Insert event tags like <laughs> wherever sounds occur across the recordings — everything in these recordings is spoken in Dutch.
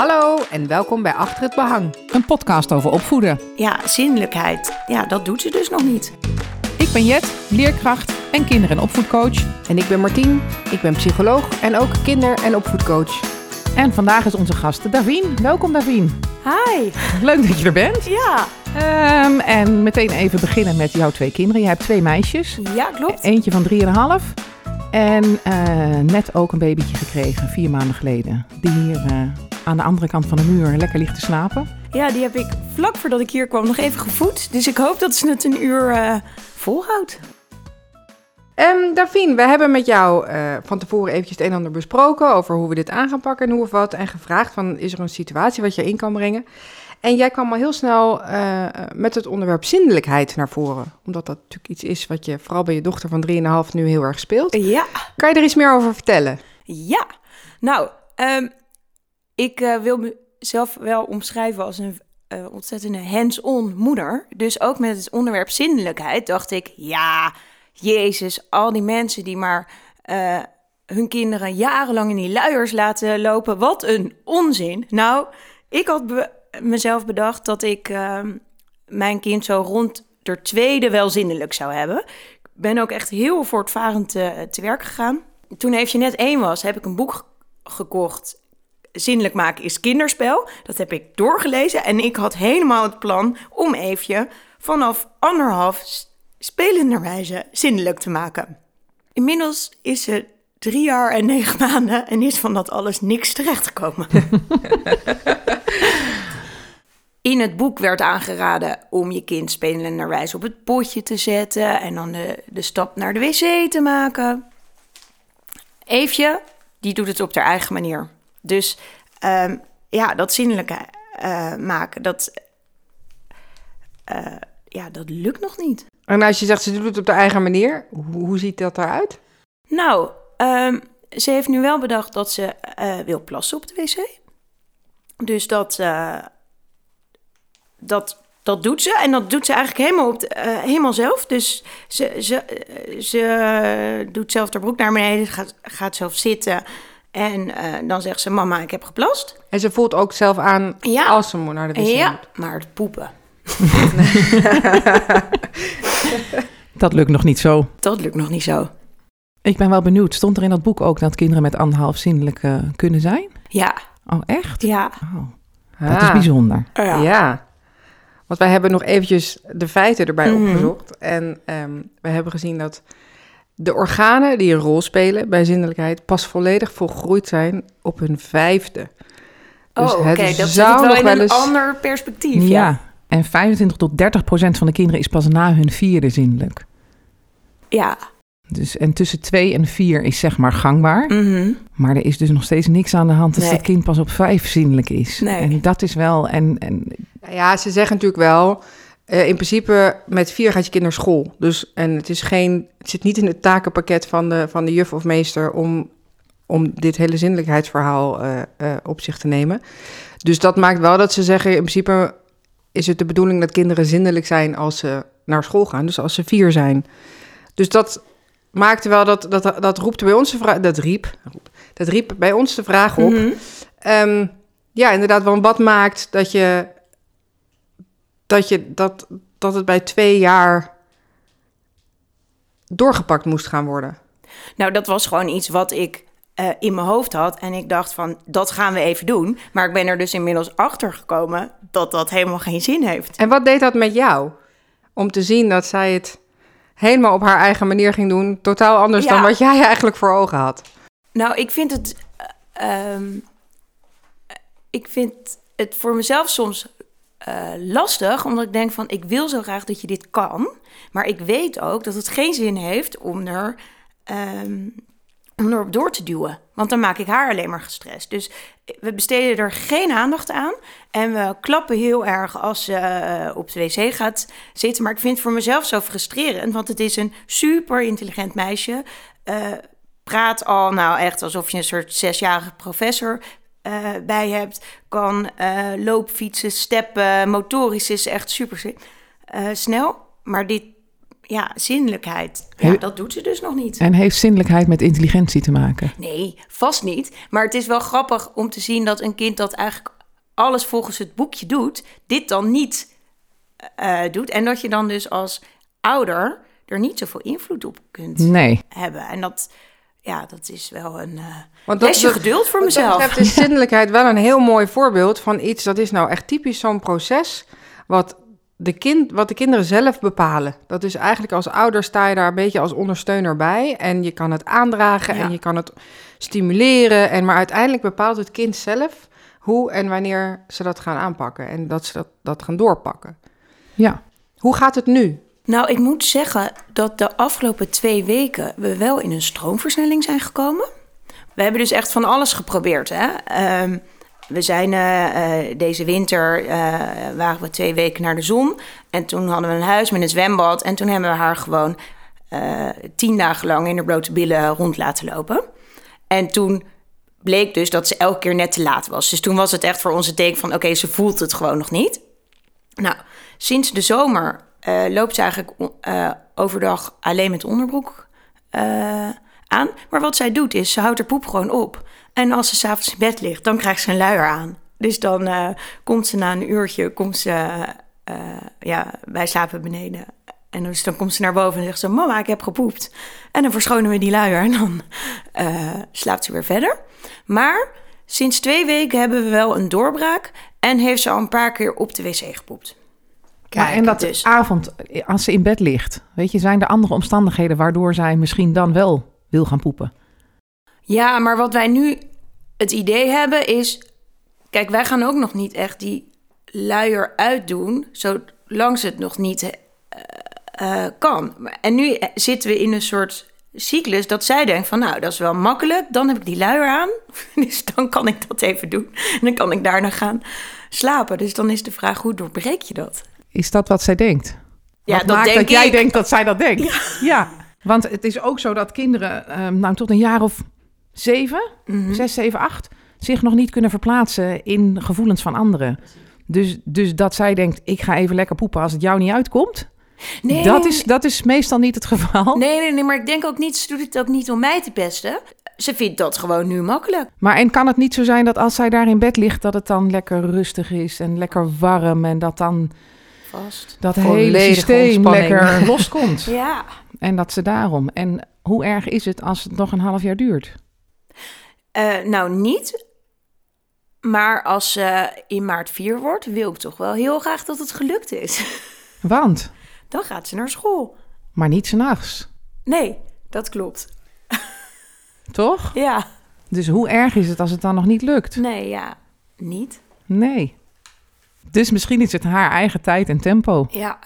Hallo en welkom bij Achter het Behang. Een podcast over opvoeden. Ja, zinnelijkheid. Ja, dat doet ze dus nog niet. Ik ben Jet, leerkracht en kinder- en opvoedcoach. En ik ben Martien, ik ben psycholoog en ook kinder- en opvoedcoach. En vandaag is onze gast Davien. Welkom Davien. Hi. Leuk dat je er bent. Ja. Ehm, en meteen even beginnen met jouw twee kinderen. Je hebt twee meisjes. Ja, klopt. Eentje van 3,5 en eh, net ook een babytje gekregen, vier maanden geleden. Die hier eh, aan de andere kant van de muur lekker ligt te slapen. Ja, die heb ik vlak voordat ik hier kwam nog even gevoed. Dus ik hoop dat ze het een uur eh, volhoudt. Um, Davien, we hebben met jou uh, van tevoren eventjes het een en ander besproken over hoe we dit aan gaan pakken en hoe of wat. En gevraagd van, is er een situatie wat je in kan brengen? En jij kwam al heel snel uh, met het onderwerp zindelijkheid naar voren. Omdat dat natuurlijk iets is wat je vooral bij je dochter van 3,5 nu heel erg speelt. Ja. Kan je er iets meer over vertellen? Ja. Nou, um, ik uh, wil mezelf wel omschrijven als een uh, ontzettende hands-on moeder. Dus ook met het onderwerp zindelijkheid dacht ik, ja, Jezus, al die mensen die maar uh, hun kinderen jarenlang in die luiers laten lopen, wat een onzin. Nou, ik had mezelf bedacht dat ik uh, mijn kind zo rond de tweede wel zinnelijk zou hebben. Ik ben ook echt heel voortvarend te werk gegaan. Toen Eefje net één was, heb ik een boek gekocht zinnelijk maken is kinderspel. Dat heb ik doorgelezen en ik had helemaal het plan om Eefje vanaf anderhalf spelenderwijze zinnelijk te maken. Inmiddels is ze drie jaar en negen <laughs> maanden en is van dat alles niks terechtgekomen. <laughs> In het boek werd aangeraden om je kind spelenderwijs op het potje te zetten en dan de, de stap naar de wc te maken. Eefje, die doet het op haar eigen manier. Dus um, ja, dat zinnelijke uh, maken, dat, uh, ja, dat lukt nog niet. En als je zegt ze doet het op de eigen manier, hoe, hoe ziet dat eruit? Nou, um, ze heeft nu wel bedacht dat ze uh, wil plassen op de wc. Dus dat, dat, dat doet ze. En dat doet ze eigenlijk helemaal, op de, helemaal zelf. Dus ze, ze, ze doet zelf de broek naar beneden, gaat, gaat zelf zitten. En uh, dan zegt ze, mama, ik heb geplast. En ze voelt ook zelf aan ja. als ze naar de wc Ja, moet. maar het poepen. <laughs> Dat lukt nog niet zo. Dat lukt nog niet zo. Ik ben wel benieuwd, stond er in dat boek ook dat kinderen met anderhalf zinnelijk uh, kunnen zijn? Ja. Oh, echt? Ja. Oh, dat is bijzonder. Ja. ja. Want wij hebben nog eventjes de feiten erbij Mhm. opgezocht. En um, we hebben gezien dat de organen die een rol spelen bij zinnelijkheid pas volledig volgroeid zijn op hun vijfde. Dus oh, oké, het dat zou zit wel nog in wel een eens... ander perspectief. Ja. Ja. En 25 tot 30 procent van de kinderen is pas na hun vierde zinnelijk. Ja. Dus, en tussen twee en vier is zeg maar gangbaar. Mhm. Maar er is dus nog steeds niks aan de hand als Nee. dat kind pas op vijf zinnelijk is. Nee. En dat is wel... En, en, Ja, ze zeggen natuurlijk wel... Uh, in principe, met vier gaat je kind naar school. Dus, en het, is geen, het zit niet in het takenpakket van de, van de juf of meester... om, om dit hele zinnelijkheidsverhaal uh, uh, op zich te nemen. Dus dat maakt wel dat ze zeggen... in principe is het de bedoeling dat kinderen zinnelijk zijn als ze naar school gaan. Dus als ze vier zijn. Dus dat maakte wel dat... Dat, dat roept bij ons de vraag... Dat riep, dat riep bij ons de vraag op... Mm -hmm. um, ja, inderdaad, wel wat maakt dat je dat, je, dat, dat het bij twee jaar doorgepakt moest gaan worden? Nou, dat was gewoon iets wat ik uh, in mijn hoofd had. En ik dacht van, dat gaan we even doen. Maar ik ben er dus inmiddels achter gekomen dat dat helemaal geen zin heeft. En wat deed dat met jou? Om te zien dat zij het helemaal op haar eigen manier ging doen. Totaal anders ja. dan wat jij eigenlijk voor ogen had. Nou, ik vind het... Uh, um, ik vind het voor mezelf soms uh, lastig, omdat ik denk van ik wil zo graag dat je dit kan, maar ik weet ook dat het geen zin heeft om er um, door te duwen, want dan maak ik haar alleen maar gestrest. Dus we besteden er geen aandacht aan en we klappen heel erg als ze uh, op de wc gaat zitten, maar ik vind het voor mezelf zo frustrerend, want het is een super intelligent meisje. Uh, praat al nou echt alsof je een soort zesjarige professor uh, bij hebt, kan uh, loopfietsen, steppen, motorisch is echt super uh, snel. Maar dit, ja, zinnelijkheid. Ja, dat doet ze dus nog niet. En heeft zinnelijkheid met intelligentie te maken? Nee, vast niet. Maar het is wel grappig om te zien dat een kind dat eigenlijk alles volgens het boekje doet, dit dan niet eh, doet. En dat je dan dus als ouder er niet zoveel invloed op kunt Nee. hebben. En dat, ja, dat is wel een eh Want lesje dat- geduld voor dat mezelf. betreft is zinnelijkheid wel een heel mooi voorbeeld van iets dat is nou echt typisch zo'n proces wat de, kind, wat de kinderen zelf bepalen. Dat is eigenlijk als ouder sta je daar een beetje als ondersteuner bij en je kan het aandragen Ja. en je kan het stimuleren. En, maar uiteindelijk bepaalt het kind zelf hoe en wanneer ze dat gaan aanpakken en dat ze dat, dat gaan doorpakken. Ja. Hoe gaat het nu? Nou, ik moet zeggen dat de afgelopen twee weken we wel in een stroomversnelling zijn gekomen. We hebben dus echt van alles geprobeerd. Hè? Ehm, we zijn eh, eh, deze winter eh, waren we twee weken naar de zon. En toen hadden we een huis met een zwembad. En toen hebben we haar gewoon tien dagen lang in de blote billen rond laten lopen. En toen bleek dus dat ze elke keer net te laat was. Dus toen was het echt voor ons een teken van... oké, ze voelt het gewoon nog niet. Nou, sinds de zomer eh, loopt ze eigenlijk eh, overdag alleen met onderbroek eh, aan. Maar wat zij doet is, ze houdt haar poep gewoon op. En als ze s'avonds in bed ligt, dan krijgt ze een luier aan. Dus dan komt ze na een uurtje, komt ze, ja, wij slapen beneden. En dus dan komt ze naar boven en zegt ze, mama, ik heb gepoept. En dan verschonen we die luier en dan slaapt ze weer verder. Maar sinds twee weken hebben we wel een doorbraak en heeft ze al een paar keer op de wc gepoept. Maar en dat dus. avond, als ze in bed ligt, weet je, zijn er andere omstandigheden waardoor zij misschien dan wel wil gaan poepen? Ja, maar wat wij nu het idee hebben is... Kijk, wij gaan ook nog niet echt die luier uitdoen... zolang ze het nog niet eh, eh, kan. En nu eh, zitten we in een soort cyclus dat zij denkt van... nou, dat is wel makkelijk, dan heb ik die luier aan. <laughs> Dus dan kan ik dat even doen. En dan kan ik daarna gaan slapen. Dus dan is de vraag, hoe doorbreek je dat? Is dat wat zij denkt? Ja, wat dat maakt denk dat jij denkt dat zij dat denkt? Ja. Want het is ook zo dat kinderen, ehm, nou tot een jaar of zeven, Mhm. zes, zeven, acht, zich nog niet kunnen verplaatsen in gevoelens van anderen. Dus, dus dat zij denkt, ik ga even lekker poepen als het jou niet uitkomt. Nee, dat, is, dat is meestal niet het geval. Nee, nee, nee, maar ik denk ook niet, ze doet het ook niet om mij te pesten. Ze vindt dat gewoon nu makkelijk. Maar en kan het niet zo zijn dat als zij daar in bed ligt, dat het dan lekker rustig is en lekker warm en dat dan Vast. dat hele systeem ontspanning. lekker <laughs> loskomt? Ja. En dat ze daarom. En hoe erg is het als het nog een half jaar duurt? Eh, nou, niet. Maar als ze in maart 4 wordt, wil ik toch wel heel graag dat het gelukt is. <laughs> Want, Dan gaat ze naar school. maar niet s'nachts, Nee, dat klopt. <laughs> toch? Ja. Dus hoe erg is het als het dan nog niet lukt? Nee, ja. Niet. Nee. Dus misschien is het haar eigen tijd en tempo. Ja.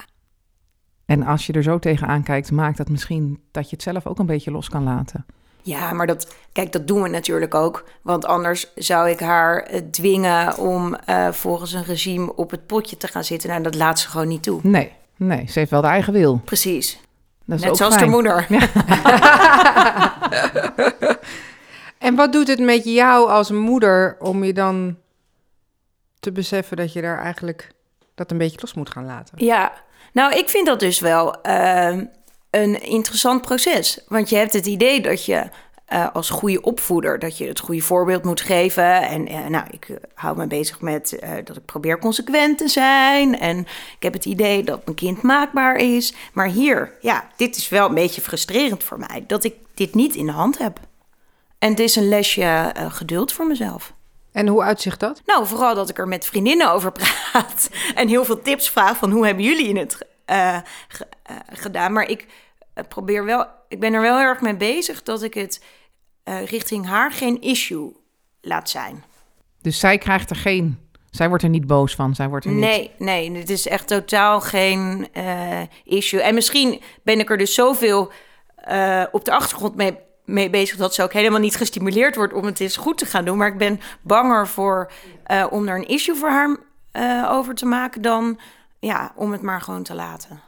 En als je er zo tegenaan kijkt, maakt dat misschien dat je het zelf ook een beetje los kan laten. Ja, maar dat, kijk, dat doen we natuurlijk ook. Want anders zou ik haar eh, dwingen om eh, volgens een regime op het potje te gaan zitten. Nou, dat laat ze gewoon niet toe. Nee, nee, ze heeft wel de eigen wil. Precies. Dat is Net ook zoals fijn. de moeder. <laughs> <laughs> En wat doet het met jou als moeder om je dan te beseffen dat je daar eigenlijk dat een beetje los moet gaan laten? Ja, nou, ik vind dat dus wel ehm, een interessant proces. Want je hebt het idee dat je eh, als goede opvoeder... dat je het goede voorbeeld moet geven. En eh, nou, ik eh, hou me bezig met dat ik probeer consequent te zijn. En ik heb het idee dat mijn kind maakbaar is. Maar hier, ja, dit is wel een beetje frustrerend voor mij... dat ik dit niet in de hand heb. En het is een lesje geduld voor mezelf. En hoe uitzicht dat? Nou, vooral dat ik er met vriendinnen over praat. <laughs> En heel veel tips vraag van hoe hebben jullie het eh, eh, gedaan. Maar ik eh, probeer wel, ik ben er wel heel erg mee bezig dat ik het richting haar geen issue laat zijn. Dus zij krijgt er geen... Zij wordt er niet boos van. Zij wordt er niet... Nee, nee, het is echt totaal geen issue. En misschien ben ik er dus zoveel op de achtergrond mee, mee bezig dat ze ook helemaal niet gestimuleerd wordt om het eens goed te gaan doen. Maar ik ben banger voor eh, om er een issue voor haar eh, over te maken dan ja, om het maar gewoon te laten.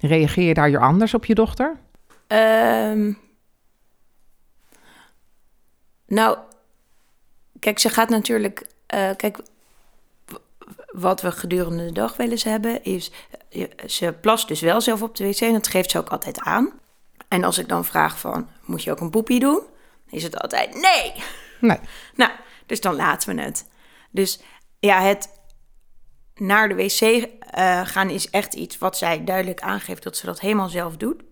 Reageer je daar je anders op je dochter? Ehm, nou, kijk, ze gaat natuurlijk. eh, kijk, wat we gedurende de dag wel eens hebben, is ze plast dus wel zelf op de wc en dat geeft ze ook altijd aan. En als ik dan vraag van, moet je ook een poepie doen? Is het altijd nee. Nee. <laughs> Nou, dus dan laten we het. Dus ja, het naar de wc eh, gaan is echt iets wat zij duidelijk aangeeft dat ze dat helemaal zelf doet.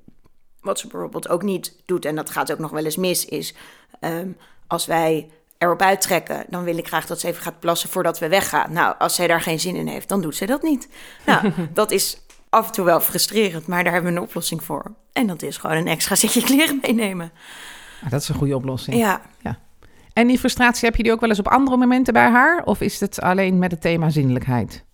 Wat ze bijvoorbeeld ook niet doet, en dat gaat ook nog wel eens mis, is ehm, als wij erop uittrekken, dan wil ik graag dat ze even gaat plassen voordat we weggaan. Nou, als zij daar geen zin in heeft, dan doet ze dat niet. Nou, <laughs> dat is af en toe wel frustrerend, maar daar hebben we een oplossing voor. En dat is gewoon een extra zitje <laughs> kleren meenemen. Ah, dat is een goede oplossing. Ja, En die frustratie, heb je die ook wel eens op andere momenten bij haar? Of is het alleen met het thema zinnelijkheid?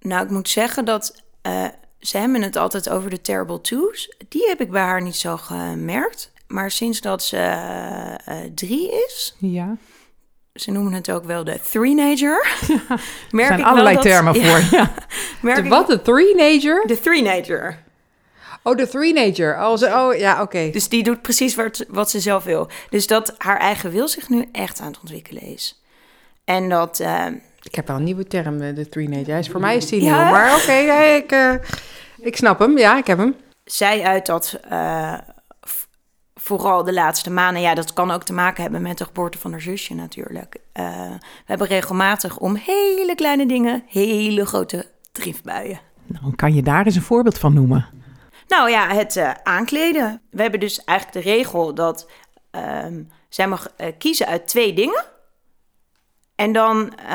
nou, ik moet zeggen dat eh, ze hebben het altijd over de terrible twos. Die heb ik bij haar niet zo gemerkt. Maar sinds dat ze eh, drie is, Ja. Ze noemen het ook wel de three-nager. <laughs> Er merk zijn ik allerlei dat- termen Ja, voor. Ja. <laughs> merk De wat? De three-nager? De three-nager. Oh, de three-nager. Oh, ze- oh, ja, oké. Dus die doet precies wat, wat ze zelf wil. Dus dat haar eigen wil zich nu echt aan het ontwikkelen is. En dat, eh, Ik heb wel een nieuwe term, de three-nager. Hij is- Voor mij is die Ja. nieuw. Maar oké, ja, ik, eh, ik snap hem. Ja, ik heb hem. zij uit dat eh, vooral de laatste maanden, ja, dat kan ook te maken hebben met de geboorte van haar zusje natuurlijk. Eh, we hebben regelmatig om hele kleine dingen hele grote driftbuien. Nou, kan je daar eens een voorbeeld van noemen? Nou ja, het eh, aankleden. We hebben dus eigenlijk de regel dat ehm, zij mag eh, kiezen uit twee dingen. En dan, eh,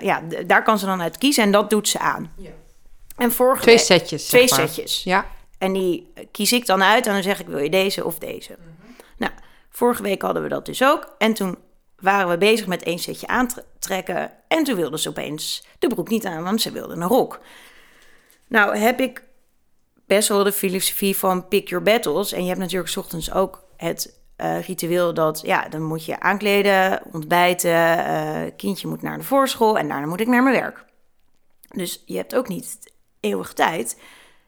ja, d- daar kan ze dan uit kiezen en dat doet ze aan. En vorige Twee setjes. Twee zeg maar. setjes. Ja. En die kies ik dan uit en dan zeg ik, wil je deze of deze? Nou, vorige week hadden we dat dus ook. En toen waren we bezig met één setje aantrekken. En toen wilde ze opeens de broek niet aan, want ze wilde een rok. Nou, heb ik best wel de filosofie van pick your battles. En je hebt natuurlijk 's ochtends ook het eh, ritueel dat... ja, dan moet je aankleden, ontbijten, eh, kindje moet naar de voorschool... en daarna moet ik naar mijn werk. Dus je hebt ook niet eeuwig tijd.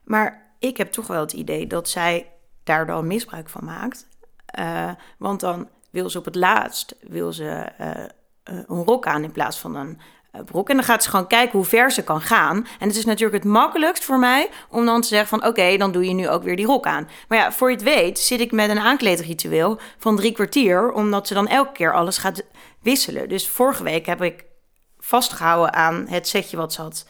Maar ik heb toch wel het idee dat zij daar dan misbruik van maakt. Eh, want dan wil ze op het laatst wil ze, eh, eh, een rok aan in plaats van een broek. En dan gaat ze gewoon kijken hoe ver ze kan gaan. En het is natuurlijk het makkelijkst voor mij om dan te zeggen van... oké, dan doe je nu ook weer die rok aan. Maar ja, voor je het weet zit ik met een aankleedritueel van drie kwartier... omdat ze dan elke keer alles gaat wisselen. Dus vorige week heb ik vastgehouden aan het setje wat ze had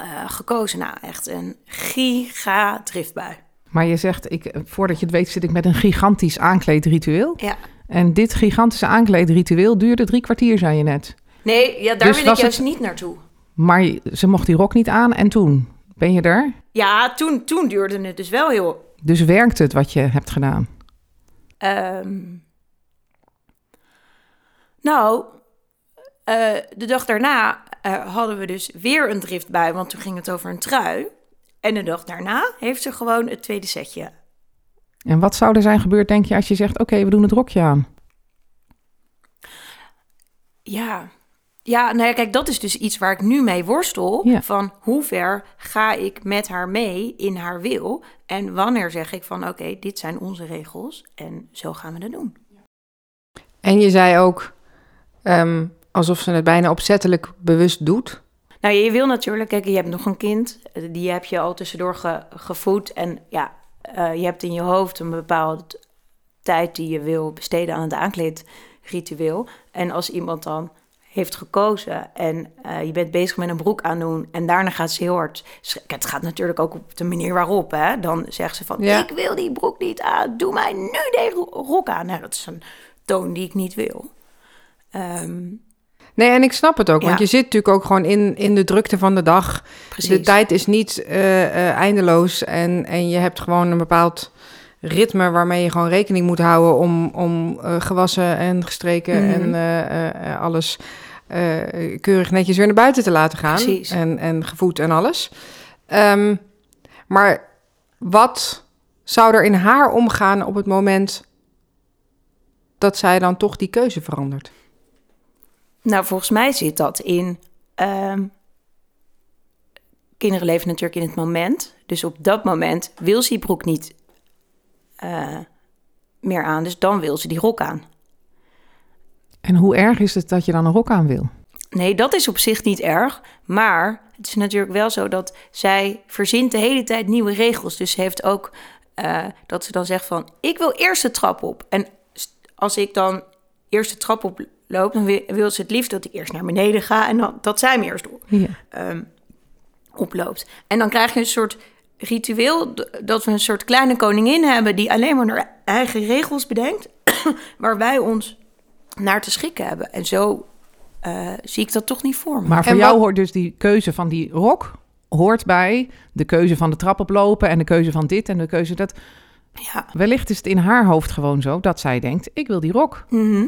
eh, gekozen. Nou, echt een giga driftbui. Maar je zegt, ik, voordat je het weet zit ik met een gigantisch aankleedritueel. Ja. En dit gigantische aankleedritueel duurde drie kwartier, zei je net. Nee, ja, daar Dus wil ik juist het- niet naartoe. Maar ze mocht die rok niet aan en toen? Ben je er? Ja, toen, toen duurde het dus wel heel... Dus werkt het wat je hebt gedaan? ehm, nou, eh, de dag daarna eh, hadden we dus weer een driftbui, want toen ging het over een trui. En de dag daarna heeft ze gewoon het tweede setje. En wat zou er zijn gebeurd, denk je, als je zegt... oké, we doen het rokje aan? Ja. Ja, nou ja, kijk, dat is dus iets waar ik nu mee worstel. Ja. Van hoe ver ga ik met haar mee in haar wil? En wanneer zeg ik van, oké, dit zijn onze regels en zo gaan we dat doen. En je zei ook, ehm, alsof ze het bijna opzettelijk bewust doet. Nou, je wil natuurlijk, kijk, je hebt nog een kind. Die heb je al tussendoor ge- gevoed. En ja, eh, je hebt in je hoofd een bepaalde tijd die je wil besteden aan het aankleedritueel. En als iemand dan heeft gekozen en eh, je bent bezig met een broek aandoen en daarna gaat ze heel hard... Het gaat natuurlijk ook op de manier waarop, hè. Dan zegt ze van, Ja. ik wil die broek niet aan, doe mij nu de rok aan. Nou, dat is een toon die ik niet wil. Ehm, Nee, en ik snap het ook, want Ja. je zit natuurlijk ook gewoon in, in de drukte van de dag. precies. De tijd is niet eh, eh, eindeloos en, en je hebt gewoon een bepaald ritme waarmee je gewoon rekening moet houden om, om eh, gewassen en gestreken Mhm. en alles keurig netjes weer naar buiten te laten gaan. Precies. En, en gevoed en alles. Ehm, maar wat zou er in haar omgaan op het moment dat zij dan toch die keuze verandert? Nou, volgens mij zit dat in. ehm, kinderen leven natuurlijk in het moment. Dus op dat moment wil ze die broek niet eh, meer aan. Dus dan wil ze die rok aan. En hoe erg is het dat je dan een rok aan wil? Nee, dat is op zich niet erg. Maar het is natuurlijk wel zo dat zij verzint de hele tijd nieuwe regels. Dus ze heeft ook eh, dat ze dan zegt van... ik wil eerst de trap op. En als ik dan eerst de trap oploop... dan wil, ze het liefst dat ik eerst naar beneden ga... en dan, dat zij me eerst op, Ja. ehm, oploopt. En dan krijg je een soort ritueel... dat we een soort kleine koningin hebben... die alleen maar haar eigen regels bedenkt... <coughs> waar wij ons naar te schikken hebben. En zo eh, zie ik dat toch niet voor me. Maar voor En jou wat- hoort dus die keuze van die rok... hoort bij de keuze van de trap oplopen... en de keuze van dit en de keuze dat. Ja. Wellicht is het in haar hoofd gewoon zo dat zij denkt... ik wil die rok. Mhm.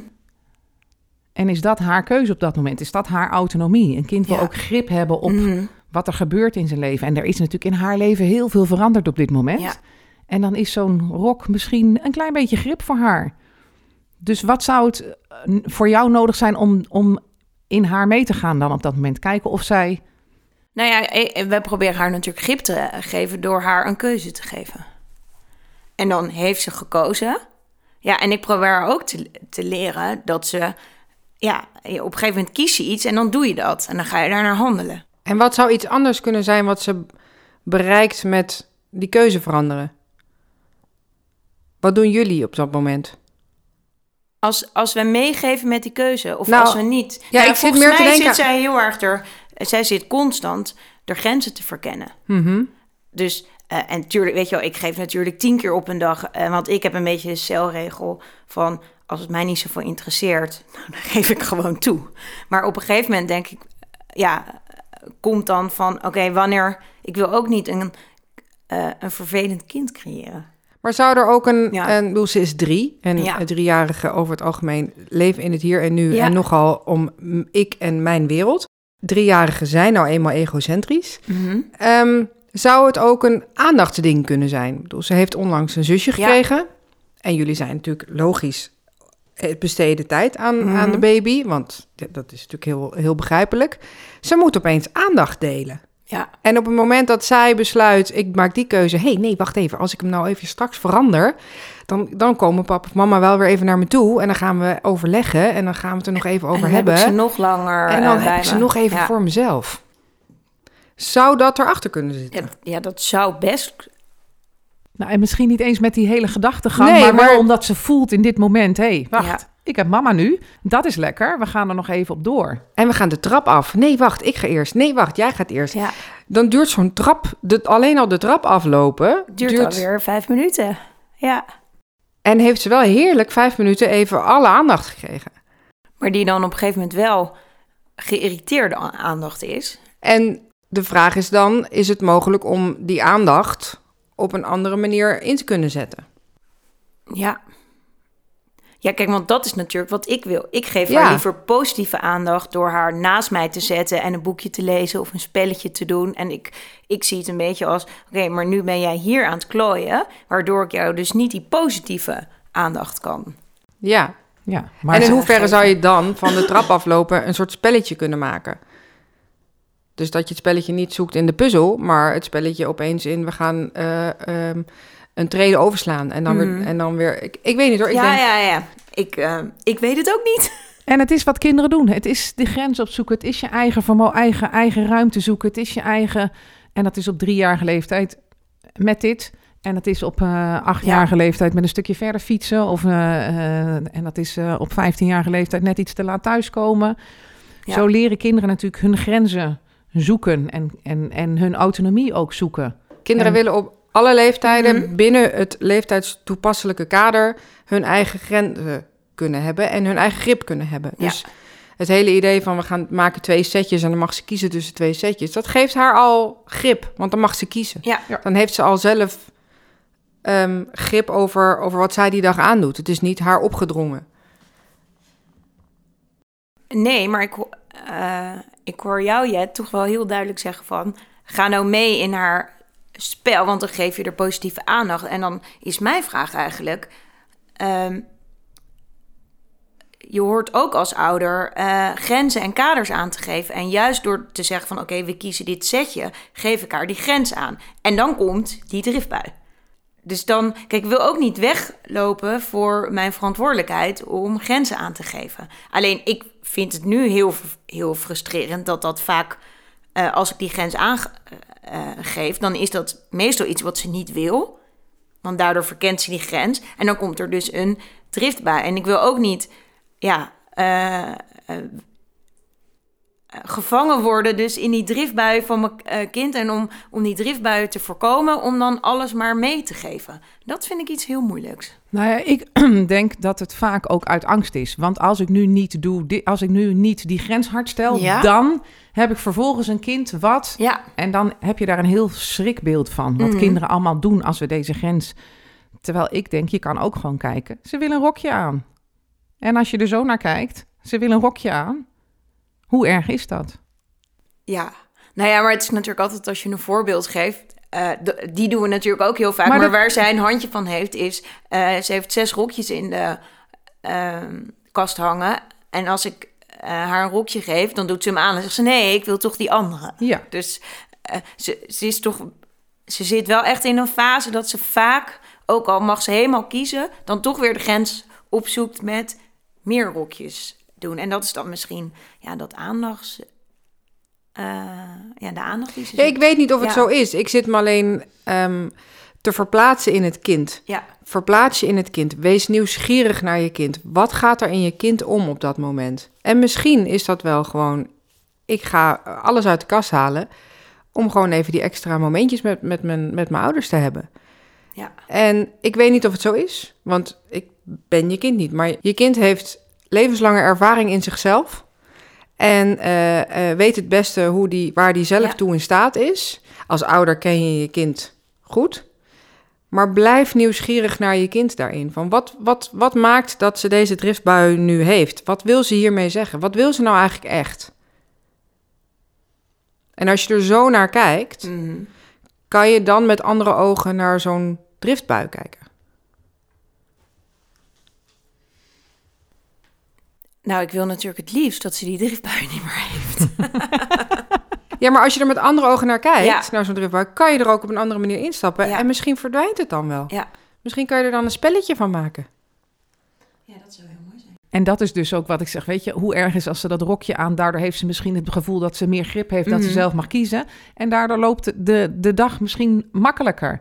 En is dat haar keuze op dat moment? Is dat haar autonomie? Een kind wil Ja. ook grip hebben op Mhm. wat er gebeurt in zijn leven. En er is natuurlijk in haar leven heel veel veranderd op dit moment. Ja. En dan is zo'n rok misschien een klein beetje grip voor haar. Dus wat zou het eh, voor jou nodig zijn om, om in haar mee te gaan dan op dat moment? Kijken of zij... Nou ja, eh, we proberen haar natuurlijk grip te geven door haar een keuze te geven. En dan heeft ze gekozen. Ja, en ik probeer haar ook te, te leren dat ze... Ja, op een gegeven moment kies je iets en dan doe je dat. En dan ga je daar naar handelen. En wat zou iets anders kunnen zijn wat ze bereikt met die keuze veranderen? Wat doen jullie op dat moment? Als, als we meegeven met die keuze, of Nou, als we niet. ja, Nou, ik zit meer te mij denken- zit zij heel erg er. Zij zit constant de grenzen te verkennen. Mhm. Dus, eh, en tuurlijk, weet je wel, ik geef natuurlijk tien keer op een dag. eh, want ik heb een beetje een celregel van... als het mij niet zoveel interesseert, <laughs> nou, dan geef ik gewoon toe. Maar op een gegeven moment denk ik... ja, komt dan van... oké, wanneer... ik wil ook niet een, eh, een vervelend kind creëren. Maar zou er ook een, Ja. een bedoel, ze is drie en Ja. een driejarige over het algemeen leven in het hier en nu Ja. en nogal om ik en mijn wereld. Driejarigen zijn nou eenmaal egocentrisch. Ehm, zou het ook een aandachtsding kunnen zijn? Ik bedoel, ze heeft onlangs een zusje gekregen. En jullie zijn natuurlijk logisch het besteden tijd aan, Mhm. aan de baby. Want dat is natuurlijk heel, heel begrijpelijk. Ze moet opeens aandacht delen. Ja, En op het moment dat zij besluit, ik maak die keuze. Hé, hey, nee, wacht even. Als ik hem nou even straks verander, dan, dan komen papa of mama wel weer even naar me toe. En dan gaan we overleggen en dan gaan we het er nog even en over dan hebben. ze nog langer en eh, dan bij heb ik ze nog even Ja. voor mezelf. Zou dat erachter kunnen zitten? Ja, ja, dat zou best... Nou, en misschien niet eens met die hele gedachtegang, Nee, maar, wel omdat ze voelt in dit moment... hé, hey, wacht, Ja. ik heb mama nu. Dat is lekker. We gaan er nog even op door. En we gaan de trap af. Nee, wacht, ik ga eerst. Nee, wacht, jij gaat eerst. Ja, Dan duurt zo'n trap, de, alleen al de trap aflopen, duurt, alweer vijf minuten. Ja. En heeft ze wel heerlijk vijf minuten even alle aandacht gekregen. Maar die dan op een gegeven moment wel geïrriteerde aandacht is. En de vraag is dan, is het mogelijk om die aandacht op een andere manier in te kunnen zetten? Ja. Ja, kijk, want dat is natuurlijk wat ik wil. Ik geef Ja. haar liever positieve aandacht door haar naast mij te zetten en een boekje te lezen of een spelletje te doen. En ik, ik zie het een beetje als: oké, maar nu ben jij hier aan het klooien, waardoor ik jou dus niet die positieve aandacht kan. Ja. Ja, maar en in hoeverre zou je dan van de trap aflopen een soort spelletje kunnen maken? Dus dat je het spelletje niet zoekt in de puzzel, maar het spelletje opeens in we gaan eh, ehm, een trede overslaan en dan, weer, Mhm. en dan weer. Ik, ik weet niet hoor. Ik ja, denk, ja, ja. Ik, eh, ik weet het ook niet. <laughs> En het is wat kinderen doen. Het is de grens opzoeken. Het is je eigen vermogen, eigen, eigen ruimte zoeken. Het is je eigen... En dat is op driejarige leeftijd met dit. En dat is op eh achtjarige leeftijd met een stukje verder fietsen. Of, eh, eh, en dat is eh, op vijftienjarige leeftijd net iets te laat thuiskomen. Ja. Zo leren kinderen natuurlijk hun grenzen zoeken. En, en, en hun autonomie ook zoeken. Kinderen En- willen op alle leeftijden Mhm. binnen het leeftijdstoepasselijke kader hun eigen grenzen kunnen hebben en hun eigen grip kunnen hebben. Ja. Dus het hele idee van we gaan maken twee setjes en dan mag ze kiezen tussen twee setjes, dat geeft haar al grip, want dan mag ze kiezen. Ja. Dan heeft ze al zelf ehm, grip over, over wat zij die dag aandoet. Het is niet haar opgedrongen. Nee, maar ik, eh, ik hoor jou, Jet, toch wel heel duidelijk zeggen van... ga nou mee in haar spel, want dan geef je er positieve aandacht. En dan is mijn vraag eigenlijk... ehm, je hoort ook als ouder eh, grenzen en kaders aan te geven. En juist door te zeggen van... oké, we kiezen dit setje, geef ik haar die grens aan. En dan komt die driftbui. Dus dan, kijk, ik wil ook niet weglopen voor mijn verantwoordelijkheid om grenzen aan te geven. Alleen ik vind het nu heel, heel frustrerend dat dat vaak, eh, als ik die grens aangeef, dan is dat meestal iets wat ze niet wil. Want daardoor verkent ze die grens. En dan komt er dus een drift bij. En ik wil ook niet, ja, eh, eh, gevangen worden dus in die driftbui van mijn eh, kind. En om, om die driftbuien te voorkomen, om dan alles maar mee te geven. Dat vind ik iets heel moeilijks. Nou ja, ik <clears throat> denk dat het vaak ook uit angst is. Want als ik nu niet doe, als ik nu niet die grens hard stel, Ja. dan heb ik vervolgens een kind wat. Ja, En dan heb je daar een heel schrikbeeld van. Wat Mhm. kinderen allemaal doen als we deze grens. Terwijl ik denk, je kan ook gewoon kijken. Ze willen een rokje aan. En als je er zo naar kijkt, ze willen een rokje aan. Hoe erg is dat? ja. Nou ja, maar het is natuurlijk altijd als je een voorbeeld geeft. d- die doen we natuurlijk ook heel vaak. Maar, Maar dat- waar zij een handje van heeft, is... eh, ze heeft zes rokjes in de ehm, kast hangen. En als ik eh, haar een rokje geef, dan doet ze hem aan. En zegt ze, nee, ik wil toch die andere. Ja. Dus ze, ze is toch. Ze zit wel echt in een fase dat ze vaak, ook al mag ze helemaal kiezen, dan toch weer de grens opzoekt met meer rokjes doen. En dat is dan misschien ja, dat aandachts. eh, ja, de aandacht die ze Ja, ik weet niet of het Ja. zo is. Ik zit me alleen ehm, te verplaatsen in het kind. Ja, Verplaats je in het kind. Wees nieuwsgierig naar je kind. Wat gaat er in je kind om op dat moment? En misschien is dat wel gewoon... Ik ga alles uit de kast halen... om gewoon even die extra momentjes met, met, mijn, met mijn ouders te hebben. ja, En ik weet niet of het zo is, want ik ben je kind niet. Maar je kind heeft levenslange ervaring in zichzelf. En eh, eh, weet het beste hoe die, waar die zelf Ja. toe in staat is. Als ouder ken je je kind goed. Maar blijf nieuwsgierig naar je kind daarin. Van wat, wat, wat maakt dat ze deze driftbui nu heeft? Wat wil ze hiermee zeggen? Wat wil ze nou eigenlijk echt? En als je er zo naar kijkt, mhm. kan je dan met andere ogen naar zo'n driftbui kijken. Nou, ik wil natuurlijk het liefst dat ze die driftbui niet meer heeft. <laughs> Ja, maar als je er met andere ogen naar kijkt, Ja. naar zo'n driftbui, kan je er ook op een andere manier instappen. Ja. En misschien verdwijnt het dan wel. Ja. Misschien kan je er dan een spelletje van maken. Ja, dat zou heel mooi zijn. En dat is dus ook wat ik zeg. Weet je, hoe erg is als ze dat rokje aan. Daardoor heeft ze misschien het gevoel dat ze meer grip heeft. Dat ze Mhm. zelf mag kiezen. En daardoor loopt de, de dag misschien makkelijker.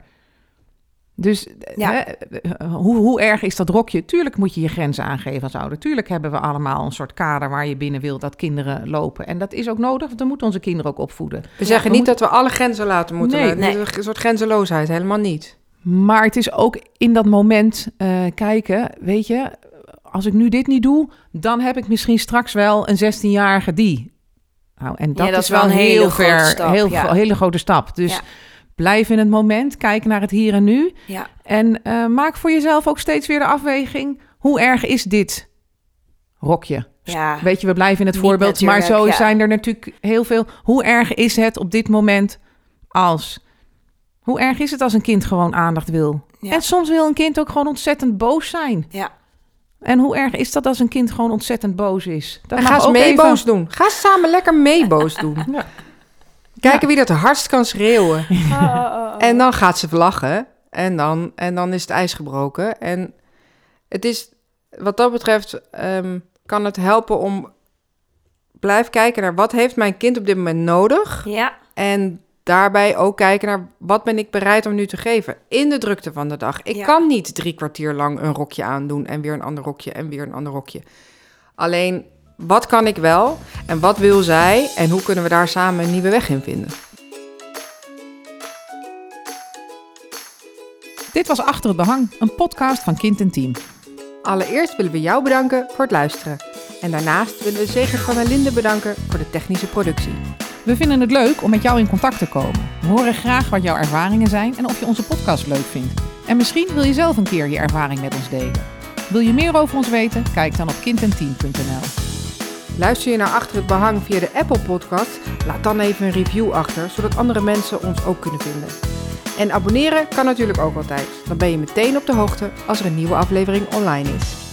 Dus Ja. hè, hoe, hoe erg is dat rokje? Tuurlijk moet je je grenzen aangeven als ouder. Tuurlijk hebben we allemaal een soort kader waar je binnen wil dat kinderen lopen. En dat is ook nodig, want we moeten onze kinderen ook opvoeden. We zeggen we niet dat we alle grenzen laten moeten. Nee. Een soort grenzeloosheid, helemaal niet. Maar het is ook in dat moment eh, kijken, weet je, als ik nu dit niet doe, dan heb ik misschien straks wel een 16-jarige die. Nou, en dat, Ja, dat is wel een hele grote ver, stap, heel, ja. hele grote stap. Dus. Blijf in het moment, kijk naar het hier en nu. Ja, En eh, maak voor jezelf ook steeds weer de afweging, hoe erg is dit rokje? ja. Weet je, we blijven in het Niet voorbeeld, maar zo ja. zijn er natuurlijk heel veel. Hoe erg is het op dit moment als? Hoe erg is het als een kind gewoon aandacht wil? Ja. En soms wil een kind ook gewoon ontzettend boos zijn. ja. En hoe erg is dat als een kind gewoon ontzettend boos is? Dat en ga eens ook mee even- boos doen. Ga samen lekker mee boos doen. <laughs> Ja. Kijken wie dat hardst kan schreeuwen. <laughs> En dan gaat ze lachen. En dan, en dan is het ijs gebroken. En het is, wat dat betreft, ehm, kan het helpen om... Blijf kijken naar wat heeft mijn kind op dit moment nodig. ja. En daarbij ook kijken naar wat ben ik bereid om nu te geven. In de drukte van de dag. Ik Ja. kan niet drie kwartier lang een rokje aandoen. En weer een ander rokje en weer een ander rokje. Alleen, wat kan ik wel? En wat wil zij? En hoe kunnen we daar samen een nieuwe weg in vinden? Dit was Achter het Behang, een podcast van Kind en Team. Allereerst willen we jou bedanken voor het luisteren. En daarnaast willen we Zegert van der bedanken voor de technische productie. We vinden het leuk om met jou in contact te komen. We horen graag wat jouw ervaringen zijn en of je onze podcast leuk vindt. En misschien wil je zelf een keer je ervaring met ons delen. Wil je meer over ons weten? Kijk dan op kindenteam.nl. Luister je naar Achter het Behang via de Apple Podcast? Laat dan even een review achter, zodat andere mensen ons ook kunnen vinden. En abonneren kan natuurlijk ook altijd. Dan ben je meteen op de hoogte als er een nieuwe aflevering online is.